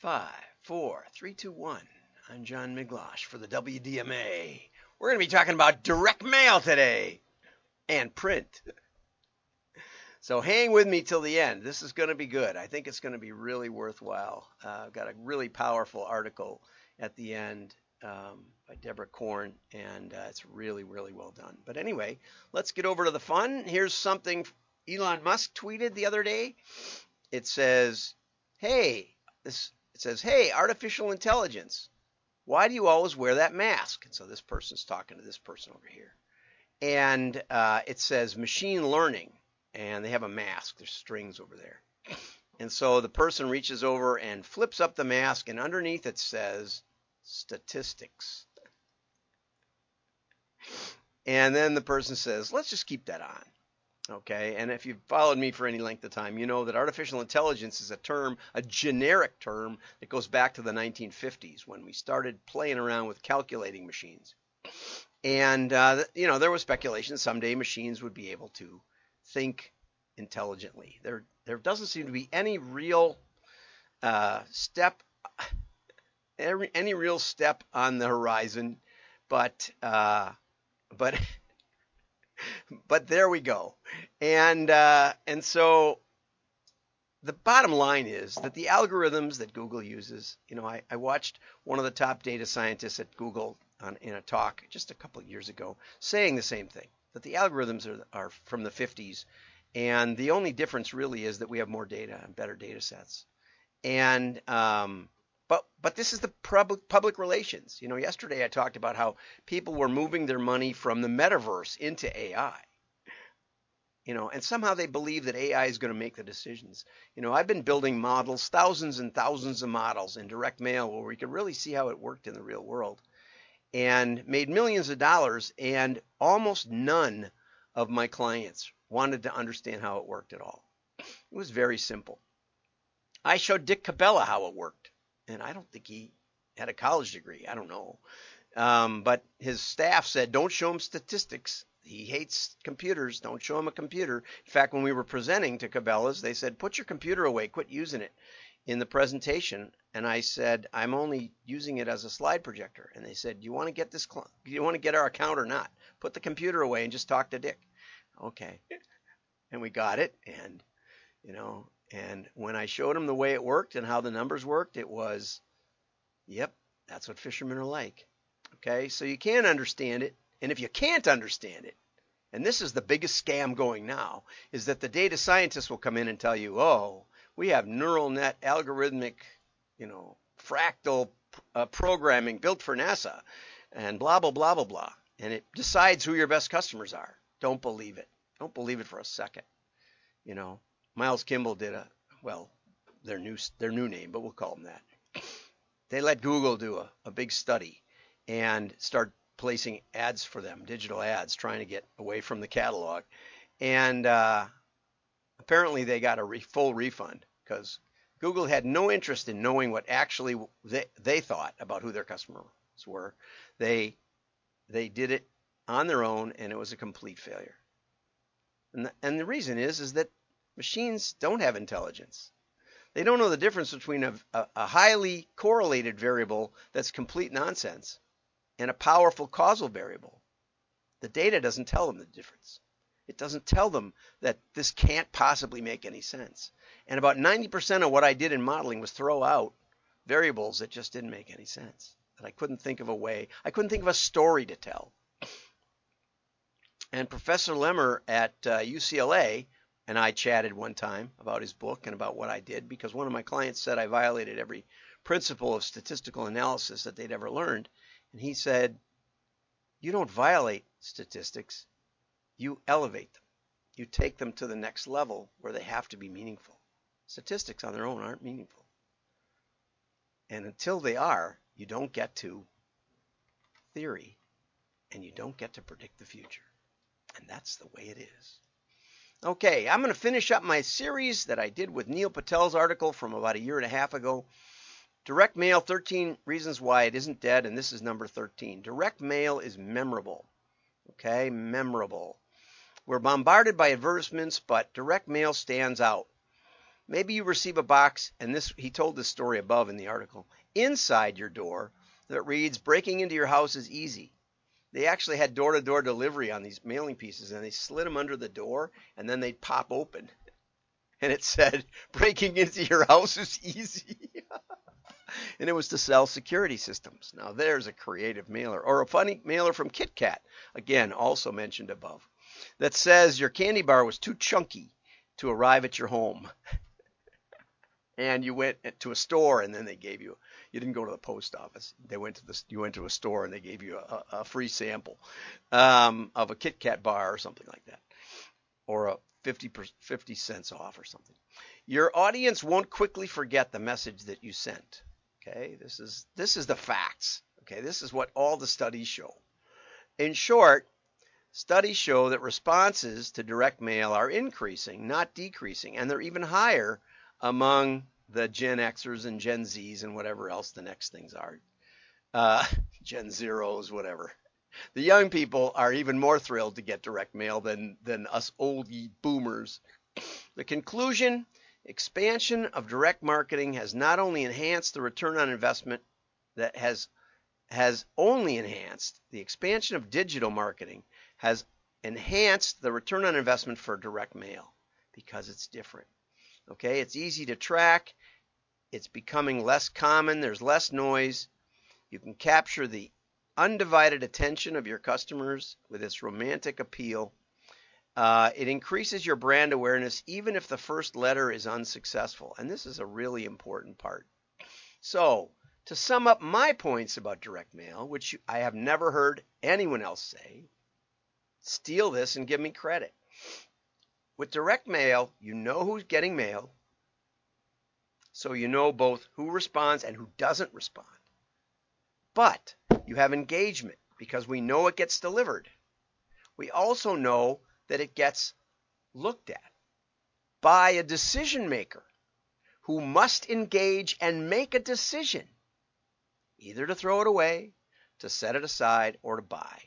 Five, four, three, two, one. I'm John Miglautsch for the WDMA. We're going to be talking about direct mail today and print. So hang with me till the end. This is going to be good. I think it's going to be really worthwhile. Uh, I've got a really powerful article at the end um, by Deborah Corn, and uh, it's really, really well done. But anyway, let's get over to the fun. Here's something Elon Musk tweeted the other day. It says, "Hey, this." It says, "Hey, artificial intelligence, why do you always wear that mask?" And so this person's talking to this person over here, and uh, it says, "Machine learning." and they have a mask. There's strings over there. And so the person reaches over and flips up the mask, and underneath it says statistics. And then the person says, let's just keep that on. Okay, and if you've followed me for any length of time, you know that artificial intelligence is a term, a generic term that goes back to the 1950s when we started playing around with calculating machines. And, uh, you know, there was speculation someday machines would be able to think intelligently. There there doesn't seem to be any real uh, step any, real step on the horizon, but uh, but but there we go. And uh, and so the bottom line is that the algorithms that Google uses, you know, I, I watched one of the top data scientists at Google on, in a talk just a couple of years ago saying the same thing that the algorithms are, are from the 50s, and the only difference really is that we have more data and better data sets. And um, but but this is the public public relations. You know, yesterday I talked about how people were moving their money from the metaverse into AI. You know, and somehow they believe that AI is going to make the decisions. You know, I've been building models, thousands and thousands of models in direct mail where we could really see how it worked in the real world and made millions of dollars, and almost none of my clients wanted to understand how it worked at all. It was very simple. I showed Dick Cabela how it worked, and I don't think he had a college degree. I don't know. Um, but his staff said, don't show him statistics. He hates computers. Don't show him a computer. In fact, when we were presenting to Cabela's, they said, put your computer away. Quit using it in the presentation and I said I'm only using it as a slide projector and they said you want to get this do you want to get our account or not put the computer away and just talk to Dick okay and we got it and you know and when I showed him the way it worked and how the numbers worked it was yep that's what fishermen are like okay so you can understand it and if you can't understand it and this is the biggest scam going now is that the data scientists will come in and tell you oh we have neural net algorithmic, you know, fractal uh, programming built for NASA and blah, blah, blah, blah, blah. And it decides who your best customers are. Don't believe it. Don't believe it for a second. You know, Miles Kimball did a, well, their new, their new name, but we'll call them that. They let Google do a, a big study and start placing ads for them, digital ads, trying to get away from the catalog. And uh, apparently they got a re- full refund because Google had no interest in knowing what actually they, they thought about who their customers were. They they did it on their own, and it was a complete failure. And the, and the reason is is that machines don't have intelligence. They don't know the difference between a, a, highly correlated variable that's complete nonsense and a powerful causal variable. The data doesn't tell them the difference. It doesn't tell them that this can't possibly make any sense. And about 90% of what I did in modeling was throw out variables that just didn't make any sense. That I couldn't think of a way, I couldn't think of a story to tell. And Professor Leamer at uh, UCLA and I chatted one time about his book and about what I did because one of my clients said I violated every principle of statistical analysis that they'd ever learned. And he said, You don't violate statistics, you elevate them. You take them to the next level where they have to be meaningful. Statistics on their own aren't meaningful. And until they are, you don't get to theory and you don't get to predict the future. And that's the way it is. Okay, I'm going to finish up my series that I did with Neil Patel's article from about a year and a half ago. Direct mail 13 reasons why it isn't dead, and this is number 13. Direct mail is memorable. Okay, memorable. We're bombarded by advertisements, but direct mail stands out. Maybe you receive a box, and this he told this story above in the article, inside your door that reads, Breaking into your house is easy. They actually had door to door delivery on these mailing pieces, and they slid them under the door, and then they'd pop open. And it said, Breaking into your house is easy. and it was to sell security systems. Now, there's a creative mailer. Or a funny mailer from KitKat, again, also mentioned above, that says your candy bar was too chunky to arrive at your home. and you went to a store and then they gave you you didn't go to the post office. They went to the you went to a store and they gave you a, a free sample um, of a kit kat bar or something like that or a 50 50 cents off or something. Your audience won't quickly forget the message that you sent okay? This is this is the facts okay? This is what all the studies show. In short Studies show that responses to direct mail are increasing, not decreasing, and they're even higher among the Gen Xers and Gen Zs and whatever else the next things are. Uh, Gen Zeros, whatever. The young people are even more thrilled to get direct mail than, than us old boomers. The conclusion expansion of direct marketing has not only enhanced the return on investment that has has only enhanced the expansion of digital marketing has enhanced the return on investment for direct mail because it's different. Okay, it's easy to track. It's becoming less common. There's less noise. You can capture the undivided attention of your customers with its romantic appeal. Uh, it increases your brand awareness even if the first letter is unsuccessful. And this is a really important part. So, to sum up my points about direct mail, which I have never heard anyone else say, steal this and give me credit. With direct mail, you know who's getting mail, so you know both who responds and who doesn't respond. But you have engagement because we know it gets delivered. We also know that it gets looked at by a decision maker who must engage and make a decision either to throw it away, to set it aside, or to buy.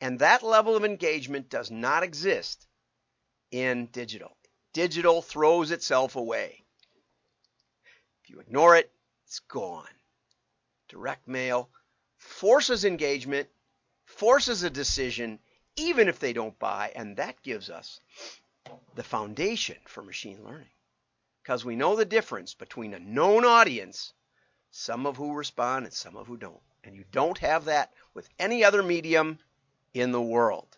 And that level of engagement does not exist in digital. Digital throws itself away. You ignore it, it's gone. Direct mail forces engagement, forces a decision, even if they don't buy, and that gives us the foundation for machine learning. Because we know the difference between a known audience, some of who respond and some of who don't. And you don't have that with any other medium in the world.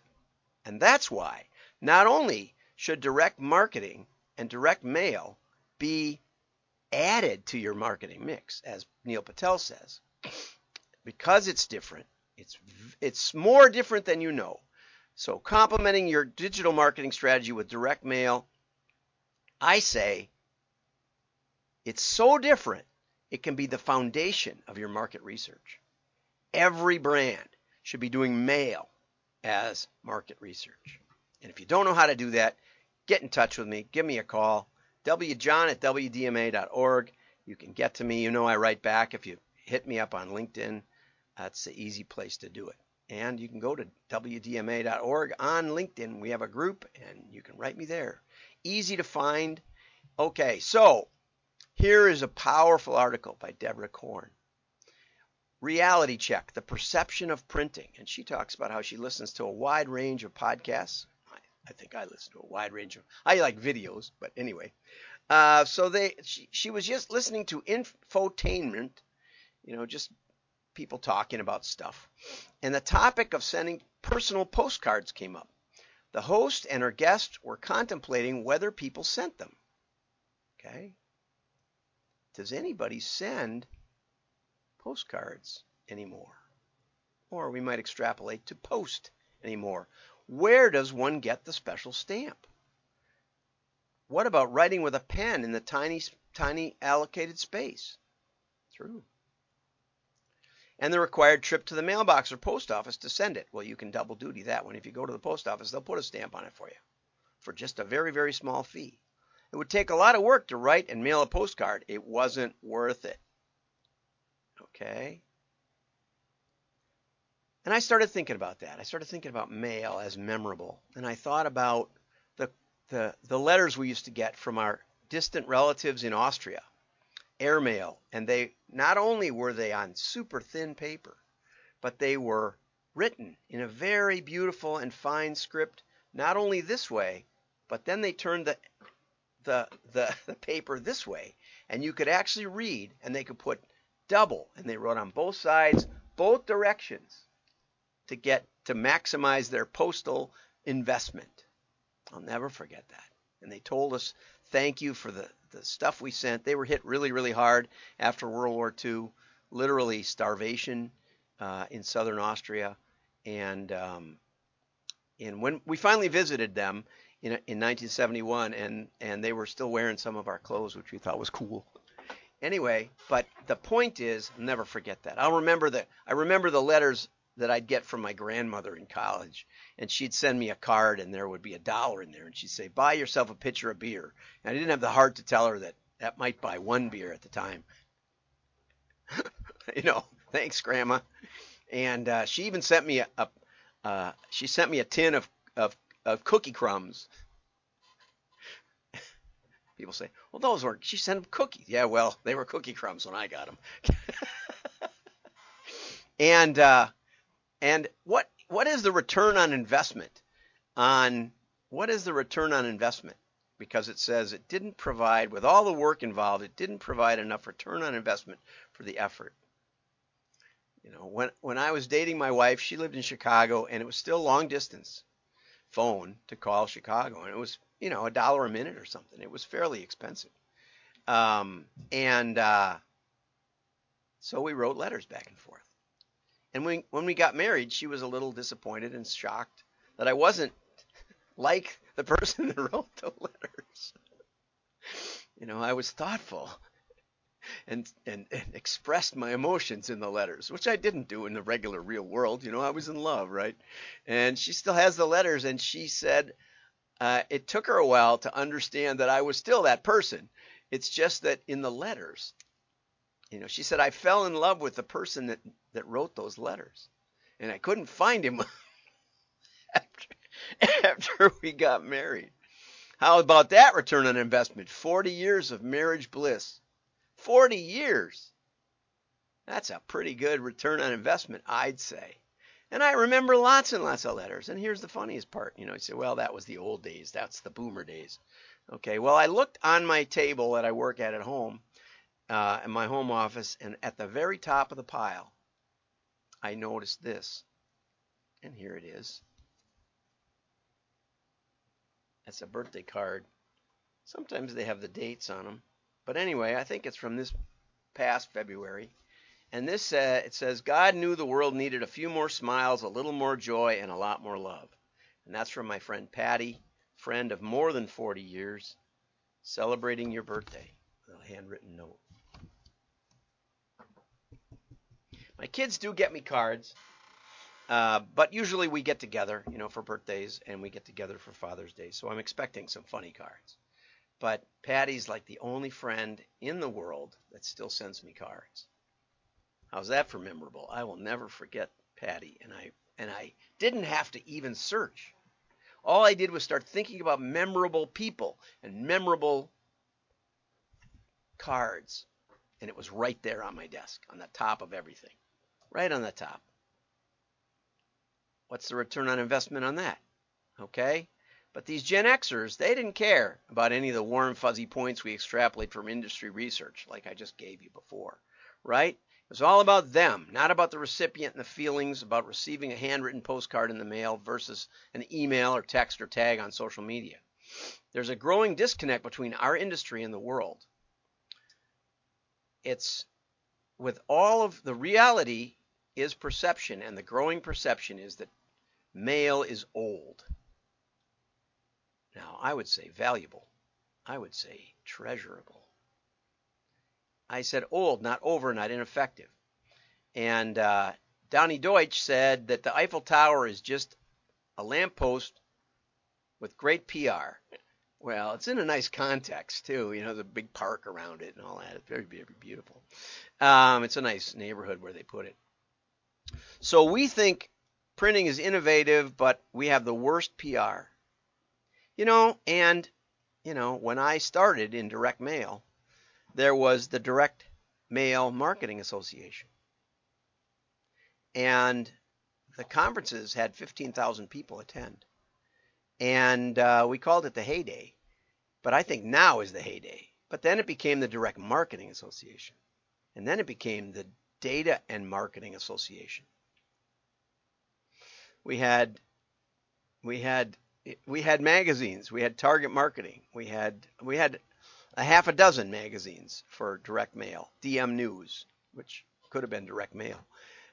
And that's why not only should direct marketing and direct mail be added to your marketing mix, as Neil Patel says, because it's different, it's it's more different than you know. So complementing your digital marketing strategy with direct mail, I say it's so different, it can be the foundation of your market research. Every brand should be doing mail as market research. And if you don't know how to do that, get in touch with me. Give me a call. Wjohn at wdma.org. You can get to me. You know I write back. If you hit me up on LinkedIn, that's the easy place to do it. And you can go to wdma.org on LinkedIn. We have a group, and you can write me there. Easy to find. Okay, so here is a powerful article by Deborah Corn. Reality Check, the perception of printing. And she talks about how she listens to a wide range of podcasts. I, think I listen to a wide range of, I like videos, but anyway. Uh, so they, she, she was just listening to infotainment, you know, just people talking about stuff. And the topic of sending personal postcards came up. The host and her guest were contemplating whether people sent them. Okay? Does anybody send postcards anymore. Or we might extrapolate to post anymore. Where does one get the special stamp? What about writing with a pen in the tiny, tiny allocated space? True. And the required trip to the mailbox or post office to send it. Well, you can double duty that one. If you go to the post office, they'll put a stamp on it for you for just a very, very small fee. It would take a lot of work to write and mail a postcard. It wasn't worth it. Okay? And I started thinking about that. I started thinking about mail as memorable. And I thought about the, the, the letters we used to get from our distant relatives in Austria, airmail, and they not only were they on super thin paper, but they were written in a very beautiful and fine script, not only this way, but then they turned the the, the, the paper this way, and you could actually read, and they could put double, and they wrote on both sides, both directions, to get to maximize their postal investment. I'll never forget that. And they told us thank you for the, the stuff we sent. They were hit really, really hard after World War II, literally starvation uh, in southern Austria. And um, and when we finally visited them in, in 1971, and and they were still wearing some of our clothes, which we thought was cool. Anyway, but the point is, I'll never forget that. I'll remember the I remember the letters that I'd get from my grandmother in college, and she'd send me a card, and there would be a dollar in there, and she'd say, "Buy yourself a pitcher of beer." And I didn't have the heart to tell her that that might buy one beer at the time. you know, thanks, Grandma. And uh, she even sent me a, a uh, she sent me a tin of, of, of cookie crumbs. People say, well, those weren't, she sent them cookies. Yeah, well, they were cookie crumbs when I got them. and, uh, and what, what is the return on investment on, what is the return on investment? Because it says it didn't provide, with all the work involved, it didn't provide enough return on investment for the effort. You know, when when I was dating my wife, she lived in Chicago, and it was still long distance phone to call Chicago, and it was you know a dollar a minute or something. It was fairly expensive, um, and uh, so we wrote letters back and forth. And when when we got married, she was a little disappointed and shocked that I wasn't like the person that wrote the letters. you know, I was thoughtful and, and, and expressed my emotions in the letters, which I didn't do in the regular real world. You know, I was in love, right? And she still has the letters, and she said uh, it took her a while to understand that I was still that person. It's just that in the letters, you know, she said I fell in love with the person that that wrote those letters, and I couldn't find him after, after we got married. How about that return on investment? 40 years of marriage bliss. 40 years. That's a pretty good return on investment, I'd say. And I remember lots and lots of letters. And here's the funniest part. You know, you say, well, that was the old days. That's the boomer days. Okay, well, I looked on my table that I work at at home, uh, in my home office, and at the very top of the pile, I noticed this. And here it is. That's a birthday card. Sometimes they have the dates on them. But anyway, I think it's from this past February. And this uh, it says God knew the world needed a few more smiles, a little more joy, and a lot more love. And that's from my friend Patty, friend of more than 40 years, celebrating your birthday. A handwritten note. My kids do get me cards, uh, but usually we get together, you know, for birthdays, and we get together for Father's Day. So I'm expecting some funny cards. But Patty's like the only friend in the world that still sends me cards. How's that for memorable? I will never forget Patty, and I and I didn't have to even search. All I did was start thinking about memorable people and memorable cards, and it was right there on my desk, on the top of everything, right on the top. What's the return on investment on that? Okay, but these Gen Xers, they didn't care about any of the warm, fuzzy points we extrapolate from industry research, like I just gave you before, right? It was all about them, not about the recipient and the feelings about receiving a handwritten postcard in the mail versus an email or text or tag on social media. There's a growing disconnect between our industry and the world. It's with all of the reality is perception, and the growing perception is that mail is old. Now, I would say valuable. I would say treasurable. I said old, not over, not ineffective. And uh, Donny Deutsch said that the Eiffel Tower is just a lamppost with great PR. Well, it's in a nice context too. You know, the big park around it and all that. It's very, very beautiful. Um, it's a nice neighborhood where they put it. So we think printing is innovative, but we have the worst PR. You know, and you know, when I started in direct mail, there was the Direct Mail Marketing Association. And the conferences had 15,000 people attend. And uh, we called it the heyday. But I think now is the heyday. But then it became the Direct Marketing Association. And then it became the Data and Marketing Association. We had we had we had magazines. We had Target Marketing. We had we had a half a dozen magazines for direct mail. DM News, which could have been direct mail,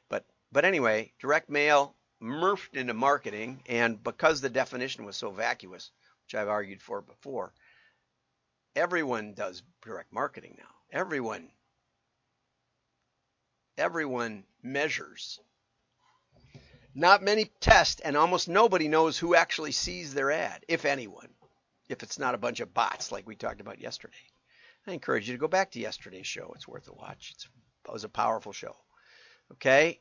but but anyway, direct mail morphed into marketing, and because the definition was so vacuous, which I've argued for before, everyone does direct marketing now. Everyone everyone measures not many test, and almost nobody knows who actually sees their ad, if anyone, if it's not a bunch of bots like we talked about yesterday. I encourage you to go back to yesterday's show. It's worth a watch. It's, it was a powerful show. Okay?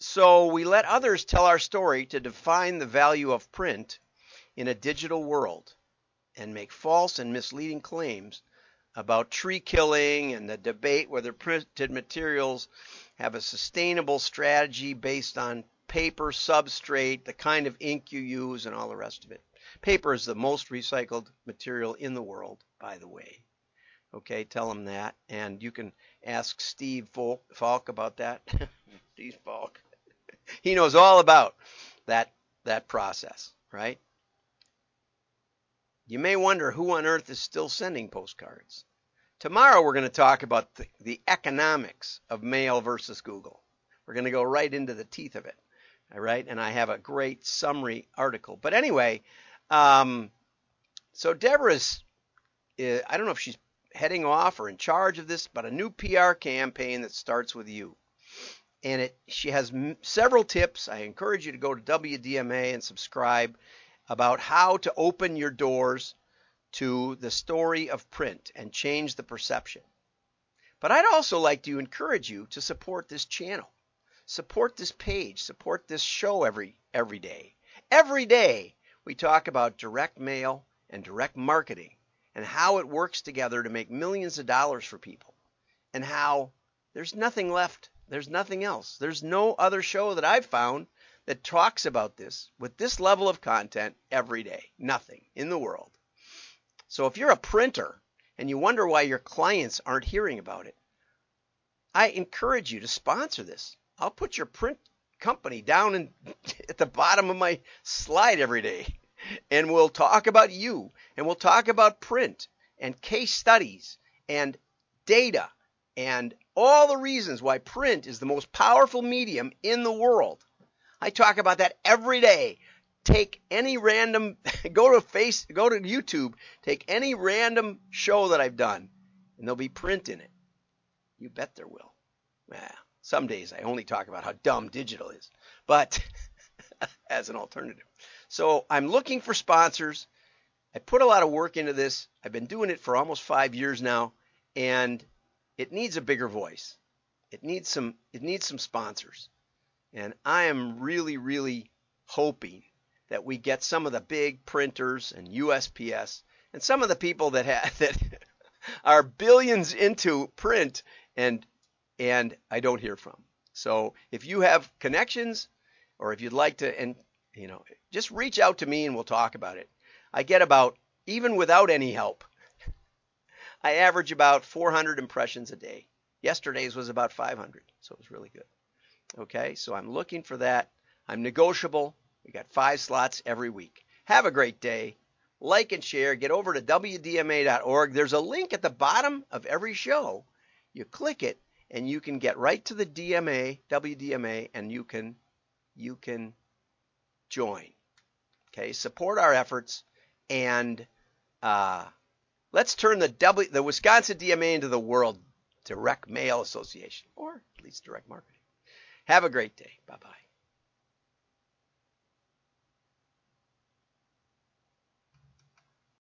So we let others tell our story to define the value of print in a digital world and make false and misleading claims about tree killing and the debate whether printed materials have a sustainable strategy based on paper substrate, the kind of ink you use, and all the rest of it. Paper is the most recycled material in the world, by the way. Okay, tell them that. And you can ask Steve Falk about that. Steve Falk. he knows all about that that process, right? You may wonder who on earth is still sending postcards. Tomorrow we're going to talk about the, the economics of mail versus Google. We're going to go right into the teeth of it. All right, and I have a great summary article. But anyway, um, so Deborah's, uh, I don't know if she's heading off or in charge of this, but a new PR campaign that starts with you. And it, she has m- several tips. I encourage you to go to WDMA and subscribe about how to open your doors to the story of print and change the perception. But I'd also like to encourage you to support this channel support this page, support this show every every day. Every day we talk about direct mail and direct marketing and how it works together to make millions of dollars for people and how there's nothing left. There's nothing else. There's no other show that I've found that talks about this with this level of content every day. Nothing in the world. So if you're a printer and you wonder why your clients aren't hearing about it, I encourage you to sponsor this. I'll put your print company down in, at the bottom of my slide every day. And we'll talk about you and we'll talk about print and case studies and data and all the reasons why print is the most powerful medium in the world. I talk about that every day. Take any random go to face go to YouTube, take any random show that I've done and there'll be print in it. You bet there will. Yeah. Some days I only talk about how dumb digital is, but as an alternative. So I'm looking for sponsors. I put a lot of work into this. I've been doing it for almost five years now, and it needs a bigger voice. It needs some. It needs some sponsors, and I am really, really hoping that we get some of the big printers and USPS and some of the people that have that are billions into print and and I don't hear from. So if you have connections or if you'd like to, and you know, just reach out to me and we'll talk about it. I get about, even without any help, I average about 400 impressions a day. Yesterday's was about 500, so it was really good. Okay, so I'm looking for that. I'm negotiable. We got five slots every week. Have a great day. Like and share. Get over to WDMA.org. There's a link at the bottom of every show. You click it, and you can get right to the DMA, WDMA, and you can you can join. Okay, support our efforts, and uh, let's turn the w, the Wisconsin DMA into the World Direct Mail Association, or at least direct marketing. Have a great day. Bye bye.